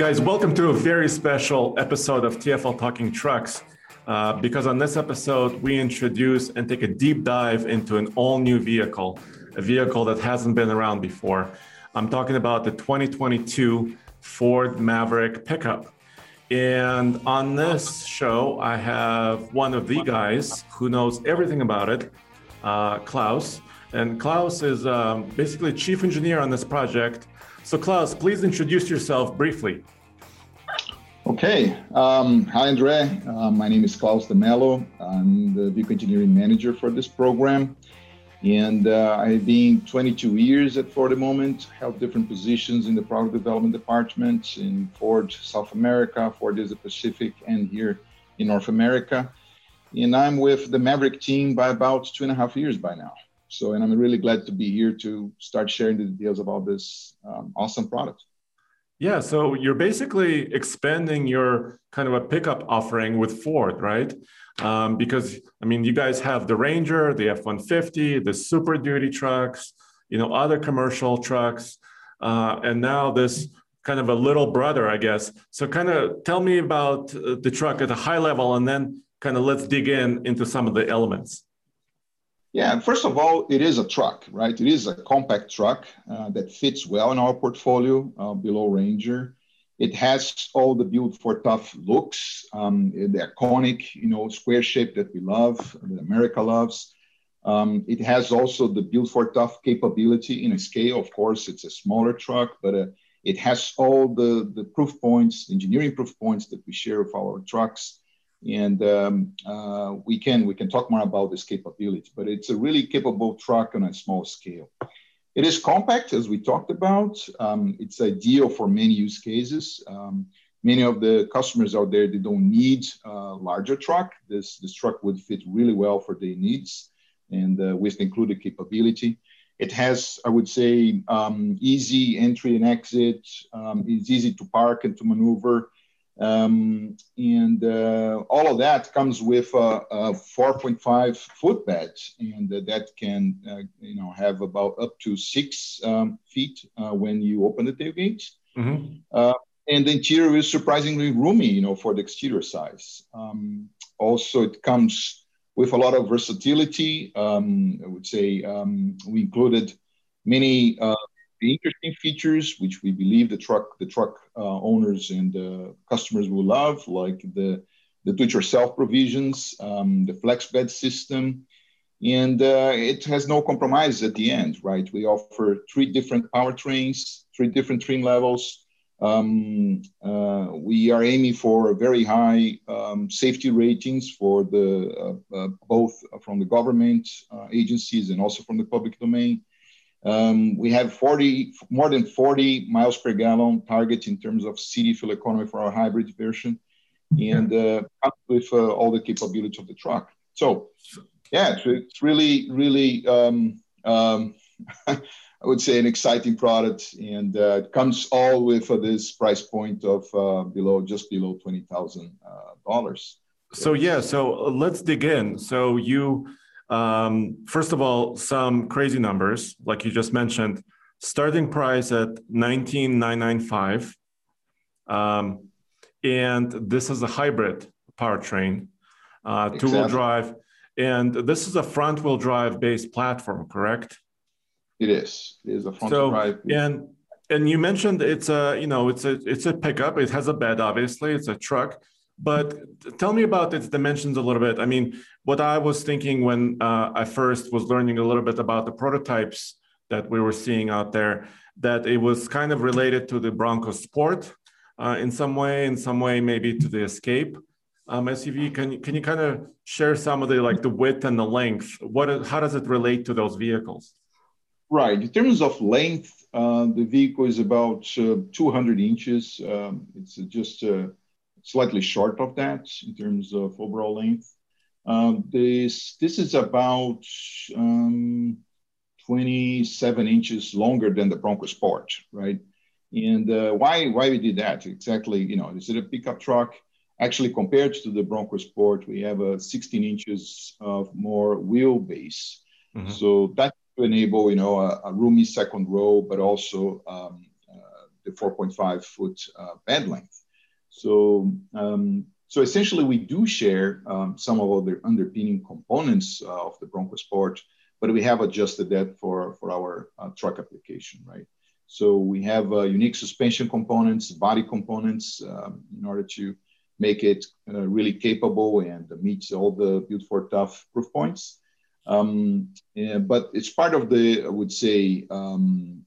Guys, welcome to a very special episode of TFL Talking Trucks. Uh, because on this episode, we introduce and take a deep dive into an all new vehicle, a vehicle that hasn't been around before. I'm talking about the 2022 Ford Maverick pickup. And on this show, I have one of the guys who knows everything about it, uh, Klaus. And Klaus is um, basically chief engineer on this project so, Klaus, please introduce yourself briefly. Okay. Um, hi, Andre. Uh, my name is Klaus de Mello. I'm the vehicle engineering manager for this program. And uh, I've been 22 years at Ford at the moment, held different positions in the product development department in Ford South America, Ford Asia Pacific, and here in North America. And I'm with the Maverick team by about two and a half years by now. So, and I'm really glad to be here to start sharing the details about this um, awesome product. Yeah, so you're basically expanding your kind of a pickup offering with Ford, right? Um, because I mean, you guys have the Ranger, the F-150, the Super Duty trucks, you know, other commercial trucks, uh, and now this kind of a little brother, I guess. So, kind of tell me about uh, the truck at a high level, and then kind of let's dig in into some of the elements. Yeah, first of all, it is a truck, right? It is a compact truck uh, that fits well in our portfolio uh, below Ranger. It has all the build for tough looks, um, the iconic, you know, square shape that we love, that America loves. Um, it has also the build for tough capability in a scale. Of course, it's a smaller truck, but uh, it has all the, the proof points, engineering proof points that we share with our trucks and um, uh, we can we can talk more about this capability but it's a really capable truck on a small scale. It is compact as we talked about. Um, it's ideal for many use cases. Um, many of the customers out there they don't need a larger truck. This this truck would fit really well for their needs and uh, with included capability. It has i would say um, easy entry and exit. Um, it's easy to park and to maneuver um, and uh, all of that comes with a, a 4.5 foot bed, and uh, that can uh, you know have about up to six um, feet uh, when you open the tailgate. Mm-hmm. Uh, and the interior is surprisingly roomy, you know, for the exterior size. Um, also, it comes with a lot of versatility. Um, I would say um, we included many uh, the interesting features, which we believe the truck the truck uh, owners and uh, customers will love, like the the do-it-yourself provisions, um, the flex bed system, and uh, it has no compromise at the end, right? We offer three different powertrains, three different trim levels. Um, uh, we are aiming for very high um, safety ratings for the uh, uh, both from the government agencies and also from the public domain. Um, we have 40, more than 40 miles per gallon target in terms of city fuel economy for our hybrid version, and uh, with uh, all the capability of the truck. So, yeah, it's, it's really, really, um, um, I would say, an exciting product, and uh, it comes all with uh, this price point of uh, below, just below twenty thousand uh, dollars. So yeah, so let's dig in. So you um, first of all, some crazy numbers, like you just mentioned, starting price at 19,995. Um, and this is a hybrid powertrain, uh, two wheel drive. And this is a front wheel drive based platform, correct? It is. It is a front so, drive. And and you mentioned it's a you know it's a it's a pickup. It has a bed, obviously. It's a truck. But tell me about its dimensions a little bit. I mean, what I was thinking when uh, I first was learning a little bit about the prototypes that we were seeing out there, that it was kind of related to the Bronco Sport uh, in some way, in some way maybe to the Escape um, SUV. Can can you kind of share some of the like the width and the length? What how does it relate to those vehicles? Right. In terms of length, uh, the vehicle is about uh, 200 inches. Um, it's just uh, slightly short of that in terms of overall length. Um, this this is about um, 27 inches longer than the Bronco Sport, right? And uh, why why we did that exactly? You know, is it a pickup truck? Actually, compared to the Bronco Sport, we have a 16 inches of more wheelbase. Mm-hmm. So that to enable, you know, a, a, roomy second row, but also um, uh, the 4.5 foot uh, bed length. So, um, so essentially, we do share um, some of the underpinning components uh, of the Bronco Sport, but we have adjusted that for for our uh, truck application, right? So we have uh, unique suspension components, body components, um, in order to make it uh, really capable and meet all the Built for Tough proof points. Um, but it's part of the, I would say, um,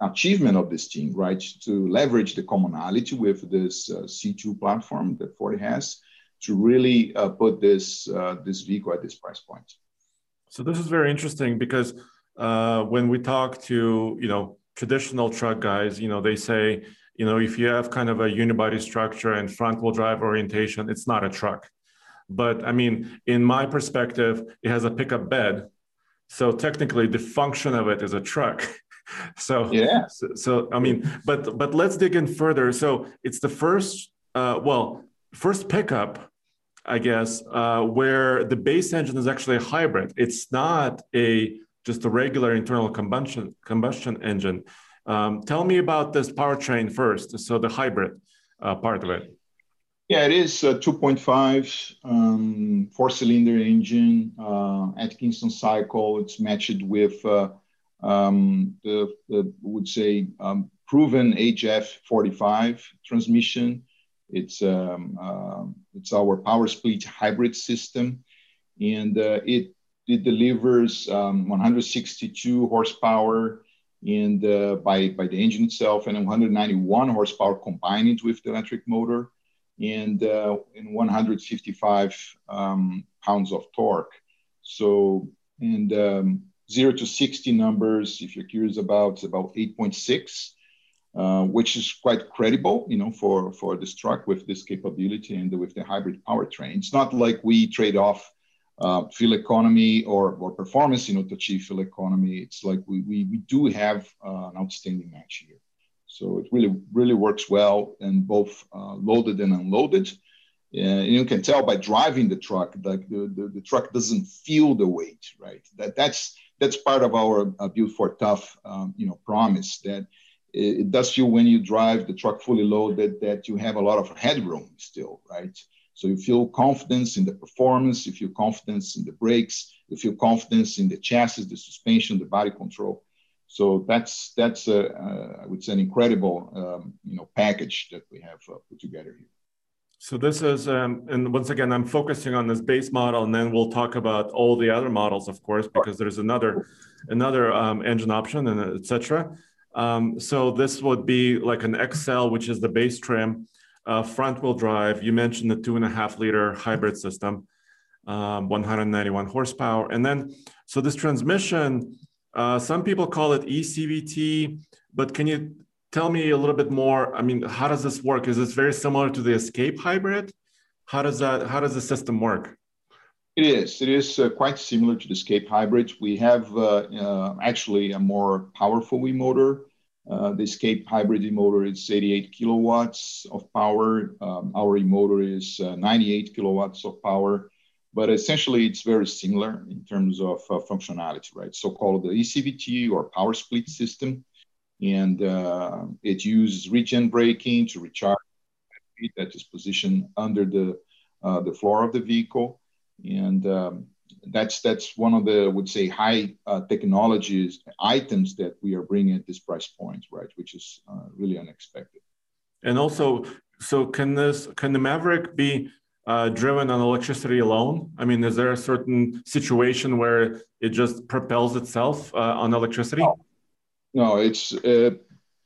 achievement of this team, right? To leverage the commonality with this uh, C2 platform that Ford has to really uh, put this uh, this vehicle at this price point. So this is very interesting because uh, when we talk to you know traditional truck guys, you know they say you know if you have kind of a unibody structure and front wheel drive orientation, it's not a truck. But I mean, in my perspective, it has a pickup bed. So technically, the function of it is a truck. so yeah. so, so, i mean but but let's dig in further. So it's the first uh, well first pickup i guess uh, where the base engine is actually a hybrid. It's not a just a regular internal combustion combustion engine. Um, tell me about this powertrain first so the hybrid uh, part of it. Yeah, it is a 2.5 um, four cylinder engine, uh, Atkinson cycle. It's matched with uh, um, the, the would say um, proven HF45 transmission. It's um, uh, it's our power split hybrid system, and uh, it it delivers um, 162 horsepower and uh, by by the engine itself, and 191 horsepower combined with the electric motor, and uh, and 155 um, pounds of torque. So and um, zero to 60 numbers, if you're curious about, about 8.6, uh, which is quite credible, you know, for, for this truck with this capability and with the hybrid powertrain. It's not like we trade off uh, fuel economy or, or performance, you know, to achieve fuel economy. It's like we, we, we do have uh, an outstanding match here. So it really, really works well and both uh, loaded and unloaded. And you can tell by driving the truck, like the, the, the truck doesn't feel the weight, right? That that's that's part of our uh, built for tough um, you know promise that it, does feel when you drive the truck fully loaded that you have a lot of headroom still right? So you feel confidence in the performance you feel confidence in the brakes you feel confidence in the chassis the suspension the body control. So that's that's a, uh, I would say an incredible um, you know package that we have uh, put together here so this is, um, and once again, I'm focusing on this base model, and then we'll talk about all the other models, of course, because there's another another um, engine option and etc. Um, so this would be like an XL, which is the base trim, uh, front wheel drive. You mentioned the two and a half liter hybrid system, um, 191 horsepower, and then so this transmission. Uh, some people call it eCVT, but can you tell me a little bit more. I mean, how does this work? Is this very similar to the Escape hybrid? How does that? How does the system work? It is. It is uh, quite similar to the Escape hybrid. We have uh, uh, actually a more powerful e-motor. Uh, the Escape hybrid e-motor is 88 kilowatts of power. Um, our motor is uh, 98 kilowatts of power. But essentially, it's very similar in terms of uh, functionality, right? So-called the ECVT or power split system and uh, it uses regen braking to recharge that is positioned under the uh, the floor of the vehicle. and um, that's that's one of the I would say high uh, technologies items that we are bringing at this price point, right? Which is uh, really unexpected. And also, so can this can the Maverick be uh, driven on electricity alone? I mean, is there a certain situation where it just propels itself uh, on electricity? No, no it's uh,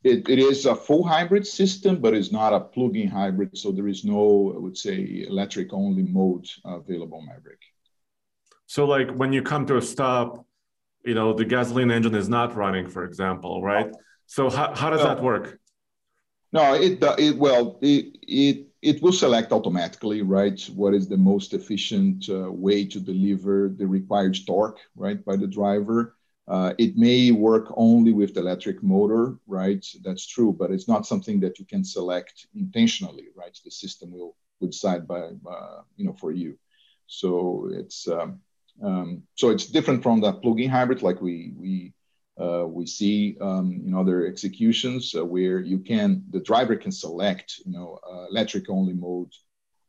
it, it is a full hybrid system, but it's not a plug-in hybrid. So there is no, I would say, electric-only mode available Maverick. So, like when you come to a stop, you know the gasoline engine is not running, for example, right? So how, how does that work? No, it it well it it it will select automatically, right? What is the most efficient uh, way to deliver the required torque, right, by the driver. Uh, it may work only with the electric motor, right? That's true, but it's not something that you can select intentionally, right? The system will, will decide by, uh, you know, for you. So it's um, um, so it's different from the plug-in hybrid, like we we uh, we see um, in other executions uh, where you can the driver can select, you know, uh, electric-only mode.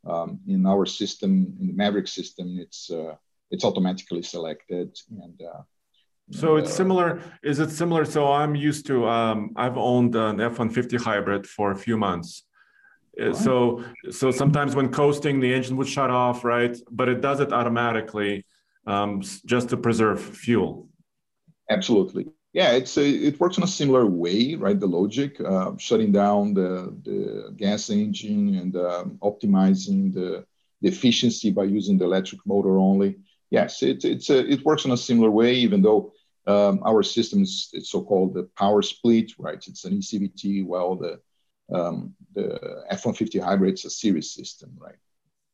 Um, in our system, in the Maverick system, it's uh, it's automatically selected and so it's similar. Is it similar? So I'm used to. Um, I've owned an F-150 hybrid for a few months. Uh, so so sometimes when coasting, the engine would shut off, right? But it does it automatically, um, just to preserve fuel. Absolutely. Yeah, it's a, it works in a similar way, right? The logic, uh, shutting down the, the gas engine and um, optimizing the, the efficiency by using the electric motor only. Yes, it, it's a, it works in a similar way, even though um, our system is so-called the power split, right? It's an ECVT, while the um, the F-150 hybrid is a series system, right?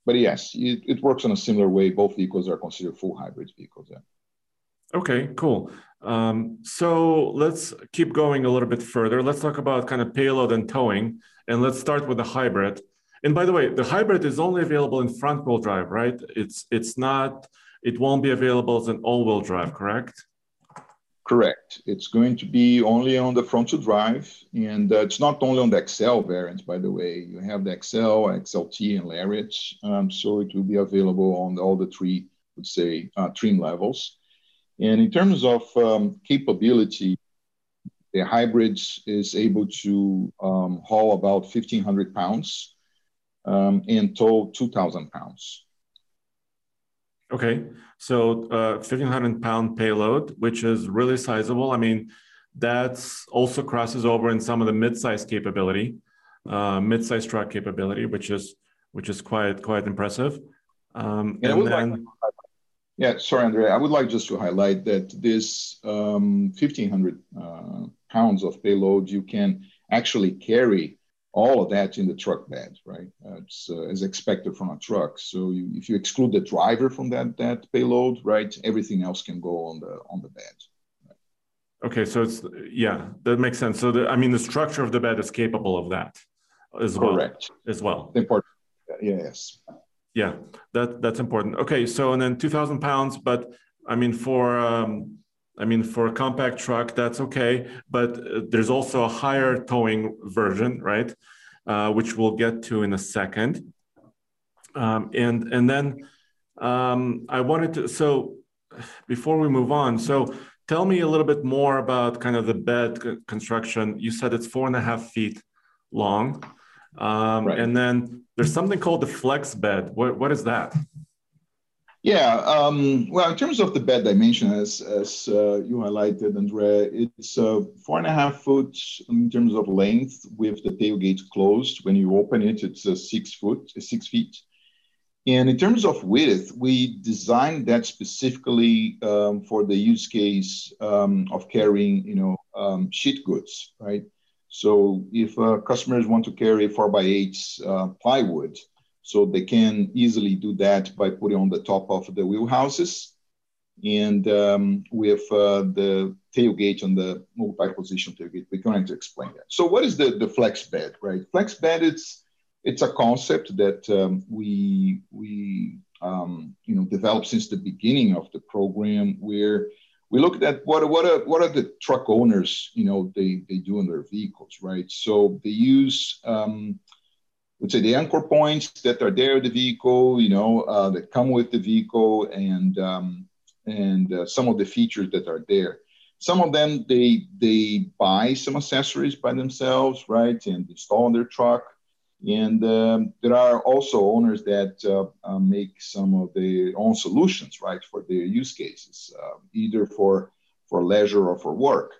But yes, it, it, works in a similar way. Both vehicles are considered full hybrid vehicles. Yeah. Okay, cool. Um, so let's keep going a little bit further. Let's talk about kind of payload and towing, and let's start with the hybrid. And by the way, the hybrid is only available in front-wheel drive, right? It's it's not. It won't be available as an all-wheel drive, correct? Correct. It's going to be only on the front-wheel drive, and uh, it's not only on the XL variant, by the way. You have the XL, XLT, and Lariat, um, so it will be available on all the three, would say, uh, trim levels. And in terms of um, capability, the hybrid is able to um, haul about 1,500 pounds um, and tow 2,000 pounds. Okay, so uh, 1500 pound payload, which is really sizable. I mean, that's also crosses over in some of the mid-size capability, uh, mid-size truck capability, which is which is quite quite impressive. Um, yeah, and then, like, yeah, sorry, Andrea. I would like just to highlight that this um, 1500 uh, pounds of payload you can actually carry all of that in the truck bed, right? Uh, it's uh, as expected from a truck. So you, if you exclude the driver from that that payload, right, everything else can go on the on the bed. Right? Okay, so it's yeah, that makes sense. So the, I mean, the structure of the bed is capable of that as Correct. well. As well. Important. Yes. Yeah, that that's important. Okay, so and then two thousand pounds, but I mean for um, I mean, for a compact truck, that's okay. But uh, there's also a higher towing version, right? Uh, which we'll get to in a second. Um, and and then um, I wanted to. So before we move on, so tell me a little bit more about kind of the bed construction. You said it's four and a half feet long, um, right. and then there's something called the flex bed. What what is that? Yeah, um, well, in terms of the bed dimension, as, as uh, you highlighted, Andre, it's uh, four and a half foot in terms of length with the tailgate closed. When you open it, it's a six foot, six feet. And in terms of width, we designed that specifically um, for the use case um, of carrying, you know, um, sheet goods, right? So if uh, customers want to carry four by eight uh, plywood, so they can easily do that by putting on the top of the wheelhouses and um, with uh, the tailgate on the multi-position tailgate. We're going to explain that. So what is the, the flex bed, right? Flex bed, it's, it's a concept that um, we, we um, you know, developed since the beginning of the program where we looked at what, what, are, what are the truck owners, you know, they, they do in their vehicles, right? So they use um, would say the anchor points that are there the vehicle, you know, uh, that come with the vehicle, and um, and uh, some of the features that are there. Some of them they they buy some accessories by themselves, right, and install on their truck. And um, there are also owners that uh, uh, make some of their own solutions, right, for their use cases, uh, either for for leisure or for work.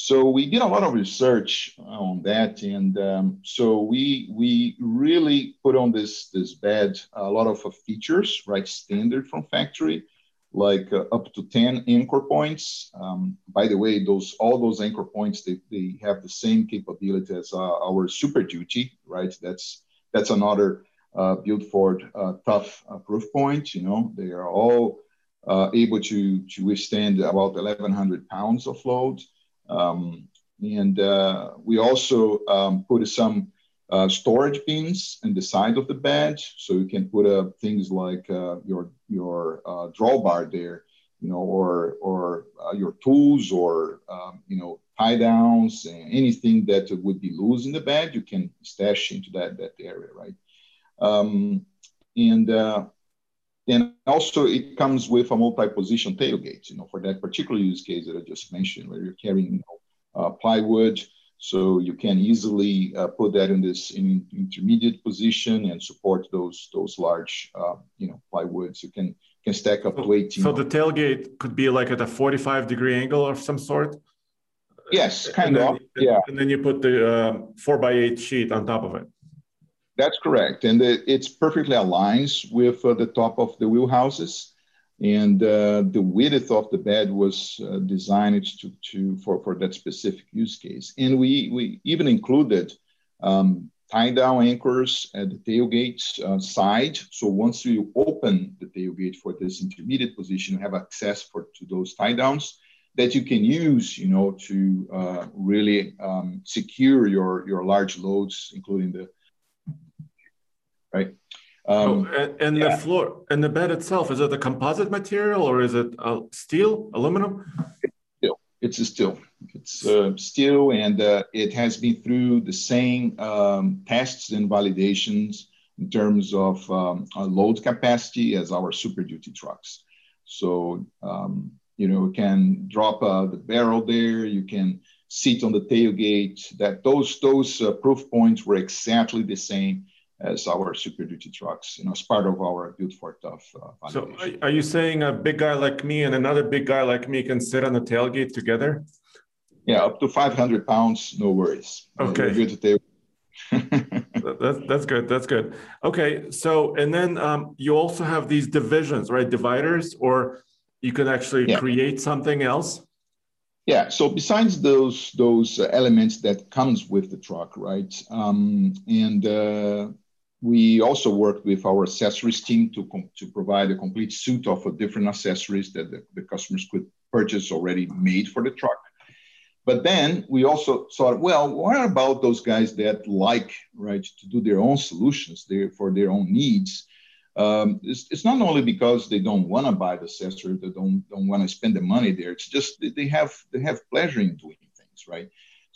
So we did a lot of research on that, and um, so we we really put on this this bed a lot of features, right, standard from factory, like uh, up to 10 anchor points. Um, by the way, those all those anchor points they, they have the same capability as uh, our Super Duty, right? That's that's another uh, Built for uh, tough uh, proof point. You know, they are all uh, able to to withstand about 1,100 pounds of load. Um, and uh, we also um, put some uh, storage bins in the side of the bed, so you can put uh, things like uh, your your uh, drawbar there, you know, or or uh, your tools, or um, you know, tie downs, anything that would be loose in the bed, you can stash into that that area, right? Um, and and also it comes with a multi-position tailgate, you know, for that particular use case that I just mentioned, where you're carrying you know, uh, plywood. So you can easily uh, put that in this in intermediate position and support those those large, uh, you know, plywoods. You can can stack up to 18. So the tailgate could be like at a 45 degree angle of some sort. Yes, kind and of. Then, yeah. And then you put the uh, four by eight sheet on top of it. That's correct, and it's perfectly aligns with uh, the top of the wheelhouses, and uh, the width of the bed was uh, designed to, to for, for that specific use case. And we we even included um, tie down anchors at the tailgate uh, side. So once you open the tailgate for this intermediate position, you have access for to those tie downs that you can use, you know, to uh, really um, secure your your large loads, including the right? Um, oh, and, and yeah. the floor and the bed itself is it a composite material or is it uh, steel, aluminum? Steel. It's a steel. It's uh, steel, and uh, it has been through the same um, tests and validations in terms of um, load capacity as our Super Duty trucks. So um, you know, you can drop uh, the barrel there. You can sit on the tailgate. That those those uh, proof points were exactly the same as our Super Duty trucks, you know, as part of our Built for Tough. Uh, so, are you saying a big guy like me and another big guy like me can sit on the tailgate together? Yeah, up to 500 pounds, no worries. Okay. Good that's that's good. That's good. Okay, so and then um, you also have these divisions, right? Dividers, or you can actually yeah. create something else. Yeah. So besides those those elements that comes with the truck, right? Um, and uh, we also worked with our accessories team to, to provide a complete suite of uh, different accessories that the, the, customers could purchase already made for the truck. But then we also thought, well, what about those guys that like, right, to do their own solutions there for their own needs? Um, it's, it's, not only because they don't want to buy the accessory, they don't don't want to spend the money there. It's just they have they have pleasure in doing things, right?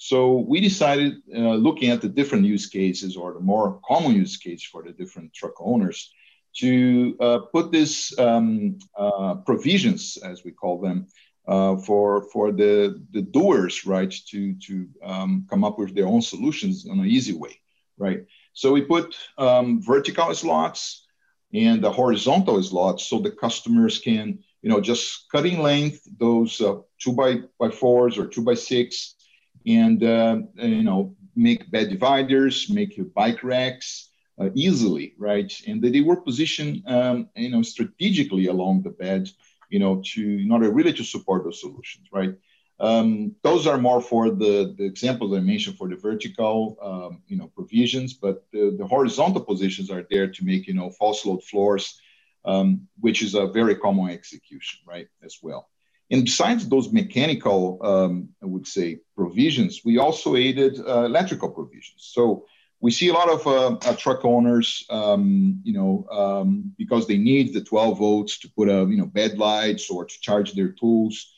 So we decided, uh, looking at the different use cases or the more common use case for the different truck owners, to uh, put these um, uh, provisions, as we call them, uh, for for the the doers, right, to to um, come up with their own solutions in an easy way, right? So we put um, vertical slots and the horizontal slots, so the customers can, you know, just cutting length those uh, two by by fours or two by six and uh, you know make bed dividers, make your bike racks uh, easily, right? And they were positioned um, you know strategically along the bed, you know, to in order really to support those solutions, right? Um, those are more for the, the examples I mentioned for the vertical, um, you know, provisions, but the, the, horizontal positions are there to make, you know, false load floors, um, which is a very common execution, right, as well. And besides those mechanical, um, I would say, provisions, we also aided uh, electrical provisions. So we see a lot of uh, uh, truck owners, um, you know, um, because they need the 12 volts to put a, you know, bed lights or to charge their tools,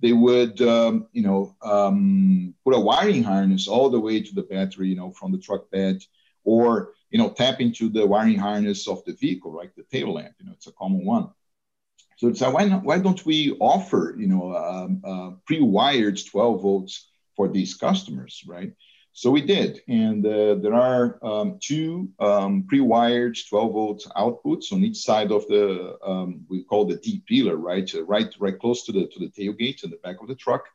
they would, um, you know, um, put a wiring harness all the way to the battery, you know, from the truck bed, or you know, tap into the wiring harness of the vehicle, right? The tail lamp, you know, it's a common one. So like, why, not, why don't we offer, you know, um, uh, pre-wired 12 volts for these customers, right? So we did, and uh, there are um, two um, pre-wired 12 volt outputs on each side of the um, we call the D pillar, right, uh, right, right close to the to the tailgate in the back of the truck.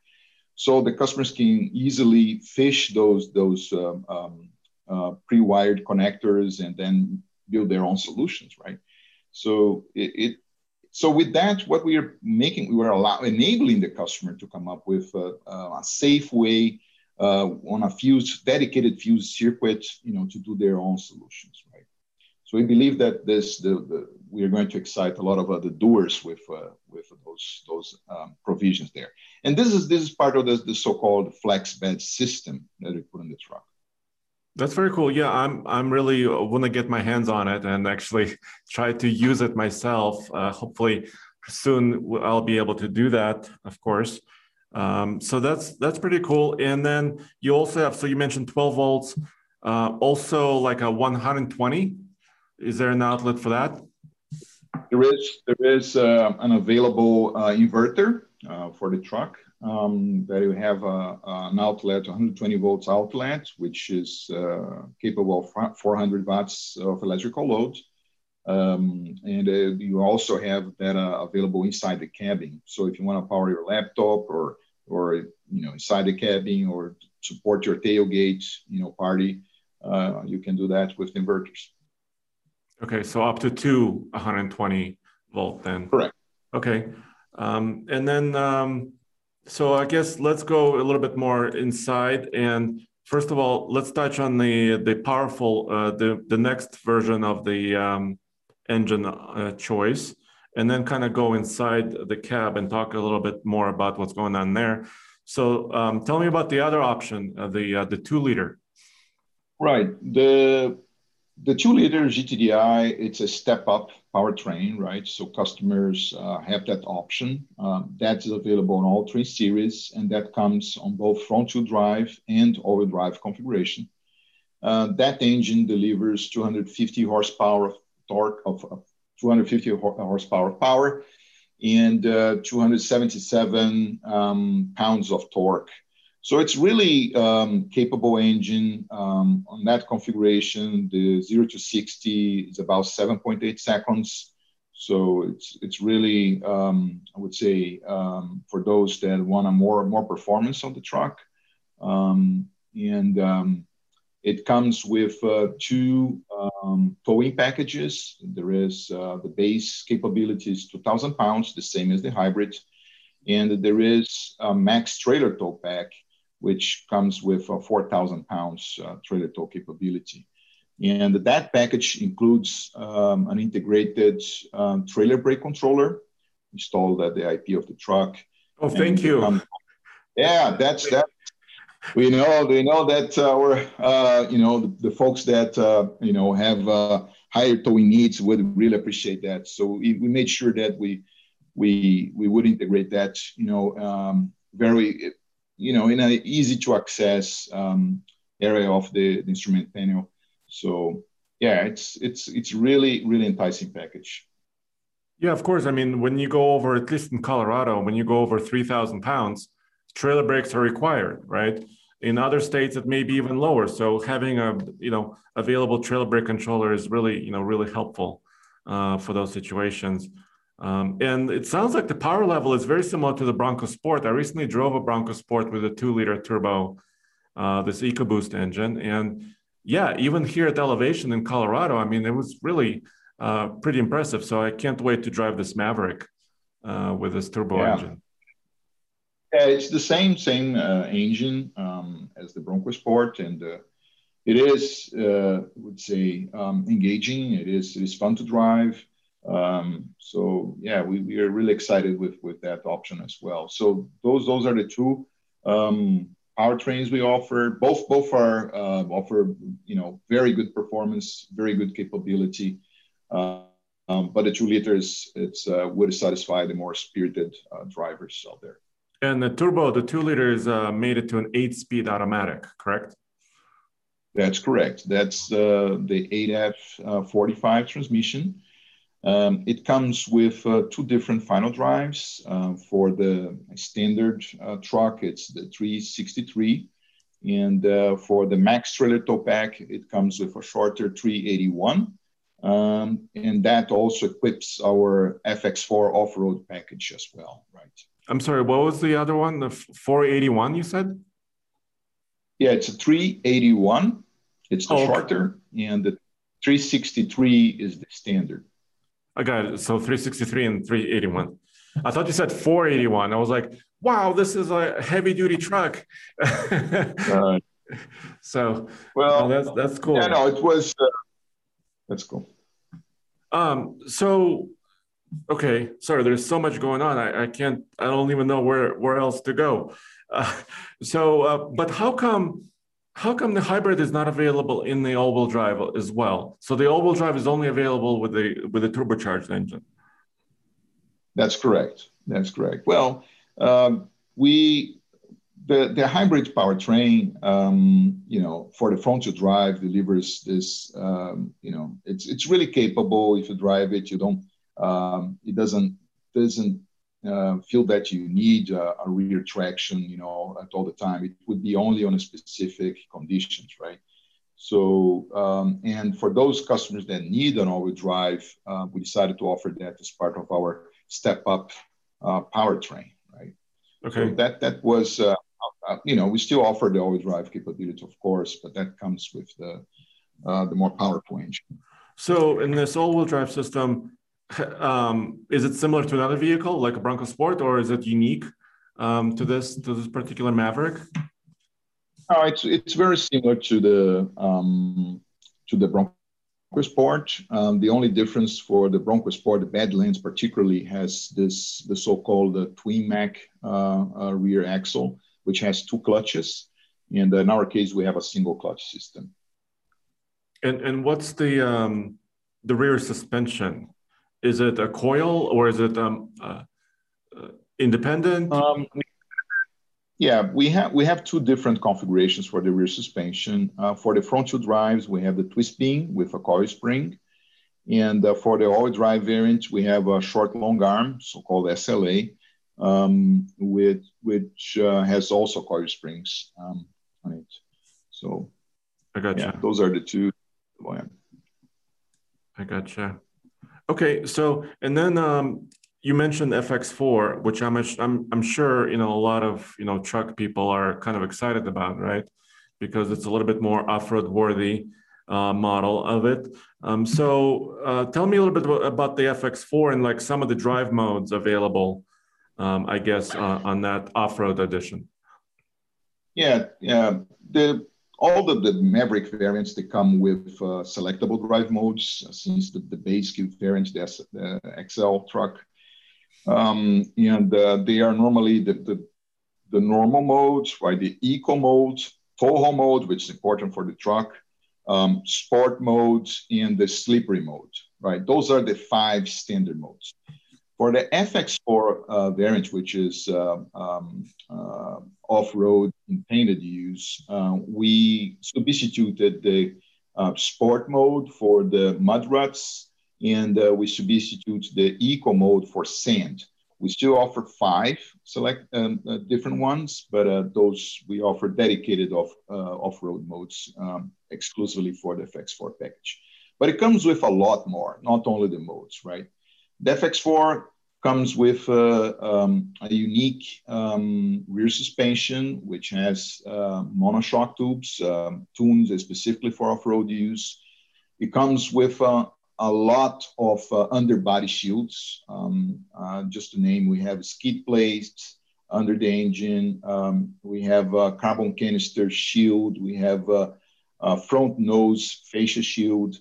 So the customers can easily fish those those um, um, uh, pre-wired connectors and then build their own solutions, right? So it, it so with that, what we are making, we were allow, enabling the customer to come up with a, a safe way uh, on a fuse, dedicated fuse circuit, you know, to do their own solutions, right? So we believe that this, the, the we are going to excite a lot of other doers with uh, with those those um, provisions there. And this is this is part of the, the so-called flex bed system that we put in the truck. That's very cool. Yeah, I'm I'm really uh, want to get my hands on it and actually try to use it myself. Uh, hopefully, soon I'll be able to do that. Of course. Um, so that's that's pretty cool. And then you also have so you mentioned 12 volts, uh, also like a 120. Is there an outlet for that? There is there is uh, an available uh, inverter uh, for the truck. Um, that you have uh, an outlet, 120 volts outlet, which is uh, capable of 400 watts of electrical load. Um, and you also have that available inside the cabin. So if you want to power your laptop or or you know inside the cabin or support your tailgate you know party uh, you can do that with inverters okay so up to two 120 volt then correct okay um, and then um, so i guess let's go a little bit more inside and first of all let's touch on the the powerful uh, the the next version of the um, engine uh, choice and then kind of go inside the cab and talk a little bit more about what's going on there. So um, tell me about the other option, uh, the uh, the two liter. Right. The the two liter GTDI, it's a step up powertrain, right? So customers uh, have that option. Um, that is available on all three series, and that comes on both front wheel drive and all wheel drive configuration. Uh, that engine delivers 250 horsepower of torque of, of 250 horsepower of power and uh, 277 um, pounds of torque. So it's really um, capable engine um, on that configuration. The zero to 60 is about 7.8 seconds. So it's it's really um, I would say um, for those that want a more more performance on the truck, um, and it comes with uh, two um, towing packages. There is uh, the base capability is 2,000 pounds, the same as the hybrid. And there is a max trailer tow pack, which comes with a 4,000 pounds uh, trailer tow capability. And that package includes um, an integrated um, trailer brake controller installed at the IP of the truck. Oh, thank you. Um, yeah, that's that we know we know that our uh, you know the, the folks that uh, you know have uh, higher towing needs would really appreciate that. So we, we made sure that we we we would integrate that you know um, very you know in an easy to access um, area of the, the instrument panel. So yeah, it's it's it's really really enticing package. Yeah, of course. I mean, when you go over, at least in Colorado, when you go over three thousand pounds, trailer brakes are required, right? In other states, it may be even lower. So having a you know available trailer brake controller is really you know really helpful uh, for those situations. Um, and it sounds like the power level is very similar to the Bronco Sport. I recently drove a Bronco Sport with a two-liter turbo, uh, this EcoBoost engine, and yeah, even here at elevation in Colorado, I mean, it was really uh, pretty impressive. So I can't wait to drive this Maverick uh, with this turbo yeah. engine. Yeah, it's the same same uh, engine um, as the Bronco Sport, and uh, it is, uh, I would say, um, engaging. It is it is fun to drive. Um, so yeah, we, are really excited with with that option as well. So those those are the two um, powertrains we offer. Both both are uh, offer you know very good performance, very good capability. Uh, um, but the two liters, it's uh, would satisfy the more spirited uh, drivers out there. And the turbo, the two liters, uh, made it to an eight-speed automatic, correct? That's correct. That's uh, the 8F45 uh, transmission. Um, it comes with uh, two different final drives. Uh, for the standard uh, truck, it's the 363. And uh, for the max trailer tow pack, it comes with a shorter 381. Um, and that also equips our FX4 off-road package as well, right? I'm sorry, what was the other one? The 481 you said? Yeah, it's a 381. It's the oh, shorter, okay. and the 363 is the standard. I got it. So 363 and 381. I thought you said 481. I was like, wow, this is a heavy duty truck. uh, so well, that's that's cool. Yeah, no, it was. Uh, that's cool. Um. So, okay. Sorry, there's so much going on. I, I can't. I don't even know where where else to go. Uh, so, uh, but how come? How come the hybrid is not available in the all-wheel drive as well? So the all-wheel drive is only available with the with the turbocharged engine. That's correct. That's correct. Well, um, we the the hybrid powertrain, um, you know, for the front wheel drive delivers this. Um, you know, it's it's really capable. If you drive it, you don't. Um, it doesn't doesn't uh, feel that you need a, a, rear traction, you know, at all the time. It would be only on a specific conditions, right? So, um, and for those customers that need an all-wheel drive, uh, we decided to offer that as part of our step-up uh, powertrain, right? Okay. So that that was, uh, uh, you know, we still offer the all-wheel drive capability, of course, but that comes with the uh, the more powerful engine. So, in this all-wheel drive system, um, is it similar to another vehicle like a Bronco Sport, or is it unique um, to this to this particular Maverick? No, it's it's very similar to the um, to the Bronco Sport. Um, the only difference for the Bronco Sport, the Badlands particularly, has this the so-called uh, twin Mac uh, uh, rear axle, which has two clutches. And in our case, we have a single clutch system. And and what's the um, the rear suspension? Is it a coil or is it um, uh, uh, independent? Um, yeah, we have we have two different configurations for the rear suspension. Uh, for the front wheel drives, we have the twist beam with a coil spring, and uh, for the all drive variant, we have a short long arm, so-called SLA, um, with which uh, has also coil springs um, on it. So, I got gotcha. Yeah, those are the two. I gotcha. Okay, so and then um, you mentioned FX4, which I'm, I'm I'm sure you know a lot of you know truck people are kind of excited about, right? Because it's a little bit more off-road worthy uh, model of it. Um, so uh, tell me a little bit about the FX4 and like some of the drive modes available, um, I guess, uh, on that off-road edition. Yeah, yeah. The all the, the Maverick variants, they come with uh, selectable drive modes since the, the base Q variant, the, the XL truck. Um, and uh, they are normally the, the, the, normal modes, right? The eco mode, tow mode, which is important for the truck, um, sport modes, and the slippery mode, right? Those are the five standard modes. For the FX4 uh, variant, which is uh, um, uh, off-road intended use, uh, we substituted the uh, sport mode for the mud ruts, and uh, we substitute the eco mode for sand. We still offer five select um, different ones, but those we offer dedicated off off-road modes um, exclusively for the FX4 package. But it comes with a lot more, not only the modes, right? The FX4 comes with uh, um, a unique um, rear suspension, which has uh, monoshock tubes um, tuned specifically for off-road use. It comes with uh, a lot of uh, underbody shields. Um, uh, just to name, we have skid plates under the engine. Um, we have a carbon canister shield. We have a, a front nose fascia shield.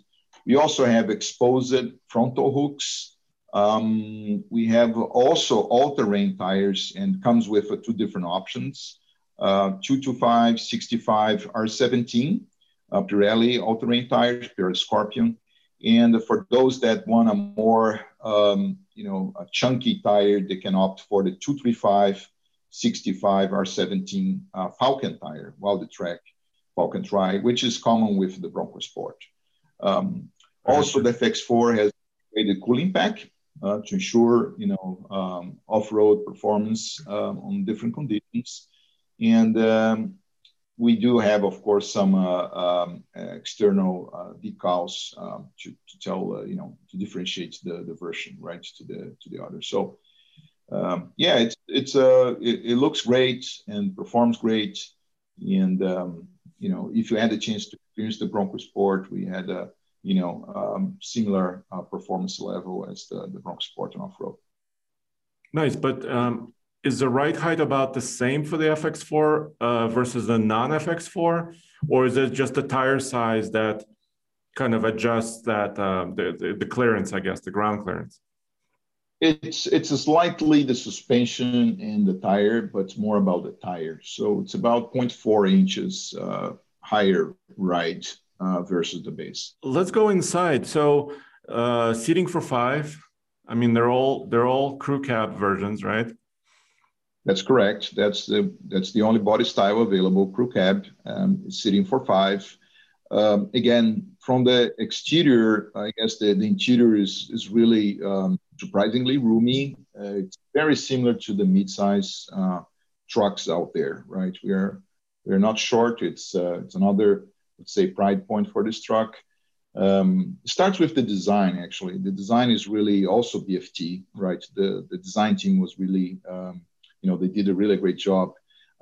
We also have exposed frontal hooks um, we have also all-terrain tires and comes with uh, two different options, uh, 225, 65, R17, uh, Pirelli all-terrain tires, Pirelli Scorpion. And for those that want a more, um, you know, a chunky tire, they can opt for the 235, 65, R17 uh, Falken tire, Wildpeak. Falken Tri, which is common with the Bronco Sport. Um, also, the FX4 has a cooling pack uh, to ensure you know um, off-road performance um, on different conditions, and um, we do have, of course, some uh, um, external uh, decals um, to, to, tell uh, you know to differentiate the, the version right to the to the other. So um, yeah, it's it's uh, it, it, looks great and performs great, and you know if you had a chance to experience the Bronco Sport, we had a you know, um, similar uh, performance level as the, the Bronco Sport and off-road. Nice, but um, is the ride height about the same for the FX4 uh, versus the non-FX4, or is it just the tire size that kind of adjusts that uh, the, the, the clearance, I guess, the ground clearance? It's it's slightly the suspension and the tire, but it's more about the tire. So it's about 0.4 inches uh, higher ride uh, versus the base. Let's go inside. So uh, seating for five. I mean, they're all they're all crew cab versions, right? That's correct. That's the that's the only body style available. Crew cab, um, sitting for five. Um, again, from the exterior, I guess the, the interior is is really um, surprisingly roomy. Uh, it's very similar to the midsize uh, trucks out there, right? We are we're not short. It's uh, it's another let's say pride point for this truck. Um, starts with the design actually. The design is really also BFT, right? The the design team was really, um, you know, they did a really great job.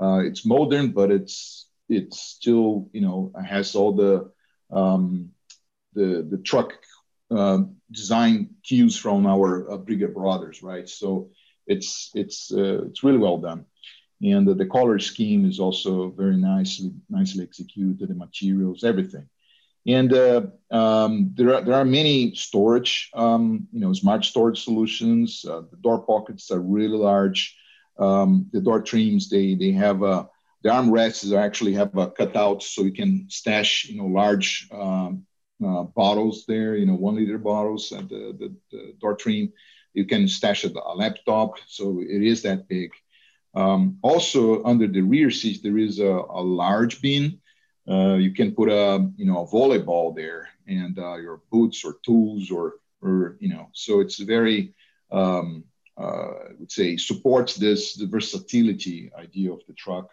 Uh, it's modern, but it's it's still, you know, has all the um, the the truck uh, design cues from our uh, brothers, right? So it's it's uh, it's really well done and the, color scheme is also very nicely nicely executed the materials everything. And uh, um, there, are, there are many storage um, you know smart storage solutions. Uh, the door pockets are really large. Um, the door trims they they have a the armrests actually have a cutout so you can stash you know large um, uh, bottles there you know one liter bottles at the, the, the door trim. You can stash a laptop so it is that big um, also, under the rear seat, there is a, a large bin. Uh, you can put a you know a volleyball there, and uh, your boots or tools or or you know. So it's very um, uh, I would say supports this the versatility idea of the truck.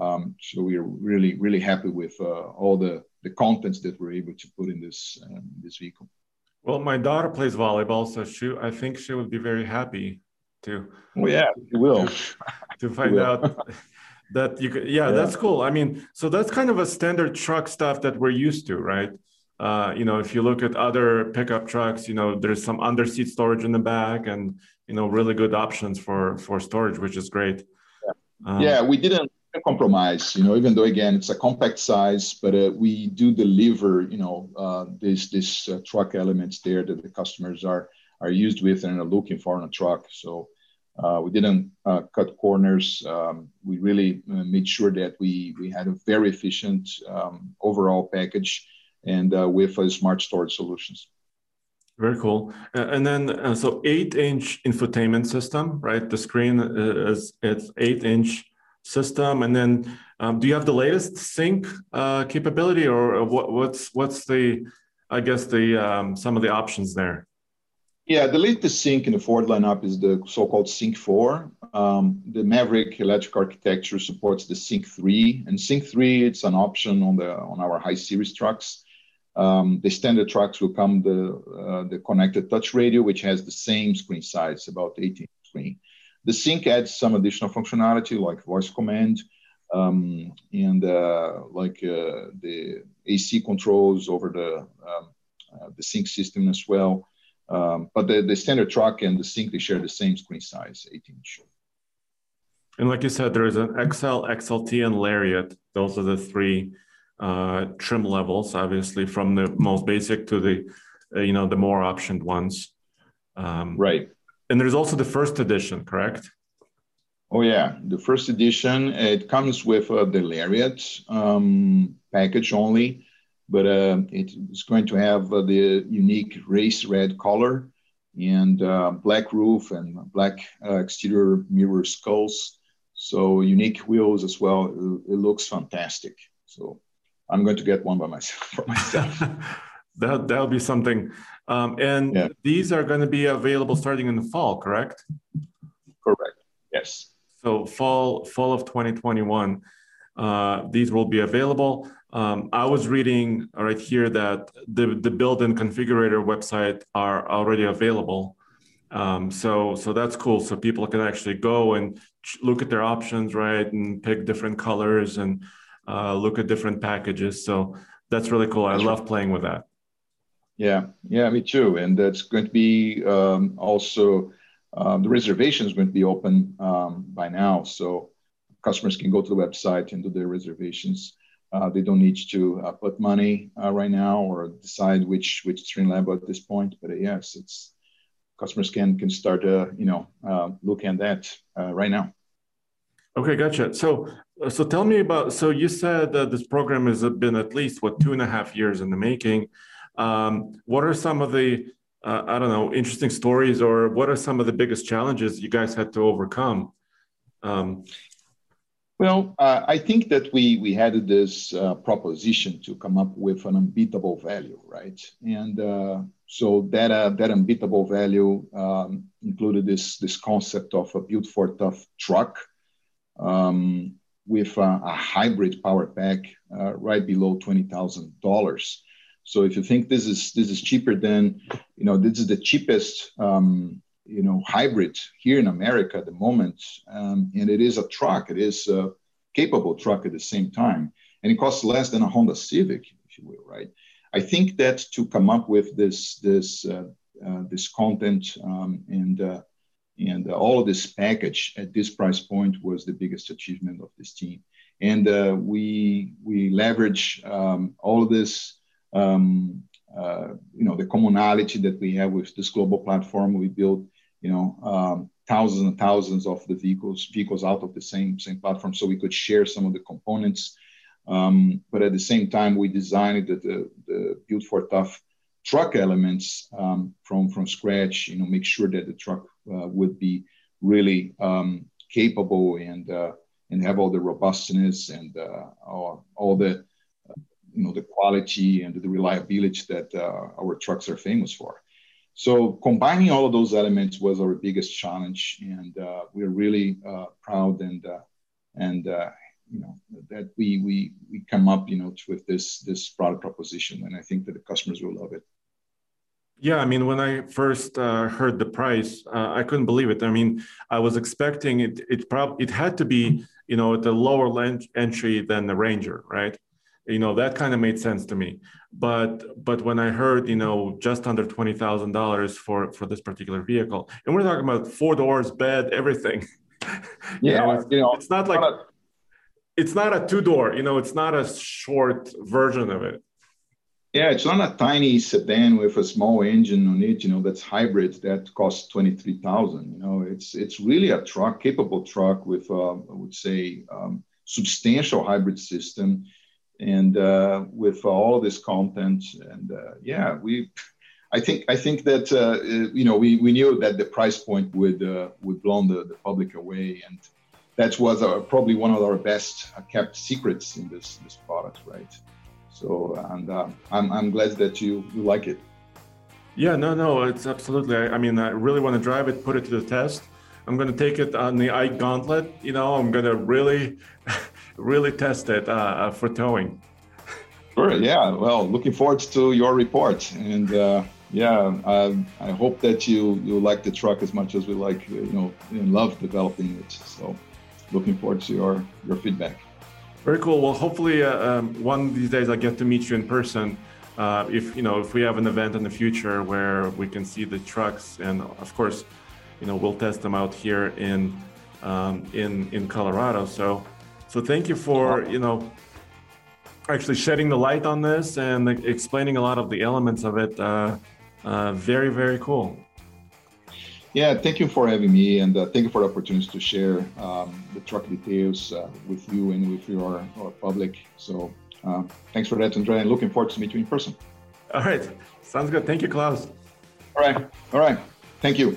Um, so we are really really happy with uh, all the the contents that we're able to put in this um, this vehicle. Well, my daughter plays volleyball, so she I think she would be very happy to well yeah you will. to, find will. out that you could yeah, yeah, that's cool. I mean so that's kind of a standard truck stuff that we're used to right? Uh, you know if you look at other pickup trucks you know there's some under seat storage in the back and you know really good options for for storage which is great. Yeah, um, yeah we didn't compromise you know even though again it's a compact size but uh, we do deliver you know uh, this this uh, truck elements there that the customers are are used with and are looking for in a truck. So we didn't uh, cut corners. Um, we really uh, made sure that we we had a very efficient um, overall package and uh, with smart storage solutions. Very cool. and then uh, so eight inch infotainment system, right? The screen is it's eight inch system, and then um, do you have the latest sync uh, capability, or what, what's what's the I guess the um, some of the options there? Yeah, the latest sync in the Ford lineup is the so-called Sync 4. Um, the Maverick electric architecture supports the Sync 3, and Sync 3 it's an option on the on our high series trucks. Um, the standard trucks will come the uh, the connected touch radio, which has the same screen size, about 18 screen. The Sync adds some additional functionality like voice command um, and uh, like uh, the AC controls over the um, uh, the Sync system as well. Um, but the, the standard truck and the Sync, they share the same screen size, 18 inch. And like you said, there is an XL, XLT, and Lariat. Those are the three uh, trim levels, obviously, from the most basic to the, uh, you know, the more optioned ones. Um, right. And there's also the first edition, correct? Oh yeah, the first edition. It comes with uh, the Lariat um, package only but uh, it's going to have uh, the unique race red color and uh, black roof and black uh, exterior mirror skulls. So unique wheels as well. It, it, looks fantastic. So I'm going to get one by myself for myself. that that'll be something. Um, and yeah. these are going to be available starting in the fall, correct? Correct. Yes. So fall fall of 2021, uh, these will be available. Um, I was reading right here that the the build-in configurator website are already available. Um, so so that's cool. So people can actually go and look at their options, right, and pick different colors and uh, look at different packages. So that's really cool. I love playing with that. Yeah, yeah, me too. And that's going to be um, also um, the reservation is going to be open um, by now, so customers can go to the website and do their reservations. Uh, they don't need to uh, put money uh, right now or decide which which trim level at this point. But uh, yes, it's customers can can start uh, you know uh, looking at that right now. Okay, gotcha. So so tell me about. So you said that this program has been at least what two and a half years in the making. Um, what are some of the I don't know interesting stories, or what are some of the biggest challenges you guys had to overcome? Um, well, uh, I think that we we had this uh, proposition to come up with an unbeatable value, right? And uh, so that uh, that unbeatable value um, included this this concept of a built Ford tough truck um, with a, a, hybrid power pack uh, right below twenty thousand dollars. So if you think this is this is cheaper than, you know, this is the cheapest, um, you know, hybrid here in America at the moment, um, and it is a truck. It is a capable truck at the same time, and it costs less than a Honda Civic, if you will, right? I think that to come up with this this uh, uh, this content um, and uh, and all of this package at this price point was the biggest achievement of this team. And uh, we we leverage um, all of this um, uh, you know, the commonality that we have with this global platform. We build, you know, um, thousands and thousands of the vehicles vehicles out of the same same platform, so we could share some of the components. Um, but at the same time, we designed the, the, the built Ford tough truck elements um, from from scratch. You know, make sure that the truck uh, would be really um, capable and uh, and have all the robustness and uh, all, all the you know the quality and the reliability that uh, our trucks are famous for. So combining all of those elements was our biggest challenge, and uh, we're really uh, proud and uh, and uh, you know that we we we come up you know with this this product proposition, and I think that the customers will love it. Yeah, I mean, when I first uh, heard the price, uh, I couldn't believe it. I mean, I was expecting it. It probably it had to be, you know, at the lower entry than the Ranger, right? You know that kind of made sense to me. But but when i heard you know just under $20000 for for this particular vehicle and we're talking about four doors bed everything. Yeah you know, it's, you know, it's not like not a, it's not a two door you know it's not a short version of it. Yeah it's not a tiny sedan with a small engine on it you know that's hybrid that costs 23000 you know. It's it's really a truck capable truck with uh, i would say um, substantial hybrid system and uh, with all this content and uh, yeah we I think I think that uh, you know we, we knew that the price point would uh, would blow the, the public away and that was our, probably one of our best kept secrets in this this product right so and uh, I'm, I'm glad that you, you like it yeah no no it's absolutely I, I mean I really want to drive it put it to the test I'm going to take it on the Ike Gauntlet. You know, I'm going to really, really test it uh, uh, for towing. Sure. Yeah. Well, looking forward to your report, and uh, yeah, I, I, hope that you you like the truck as much as we like, you know, and love developing it. So, looking forward to your your feedback. Very cool. Well, hopefully, uh, um, one of these days I get to meet you in person. Uh, if you know, if we have an event in the future where we can see the trucks, and of course you know we'll test them out here in um, in in Colorado. So so thank you for you know actually shedding the light on this and explaining a lot of the elements of it. Uh, uh, very very cool. Yeah, thank you for having me, and uh, thank you for the opportunity to share um, the truck details uh, with you and with your our public. So, uh, thanks for that, Andre, and looking forward to meet you in person. All right, sounds good. Thank you, Klaus. All right, all right. Thank you.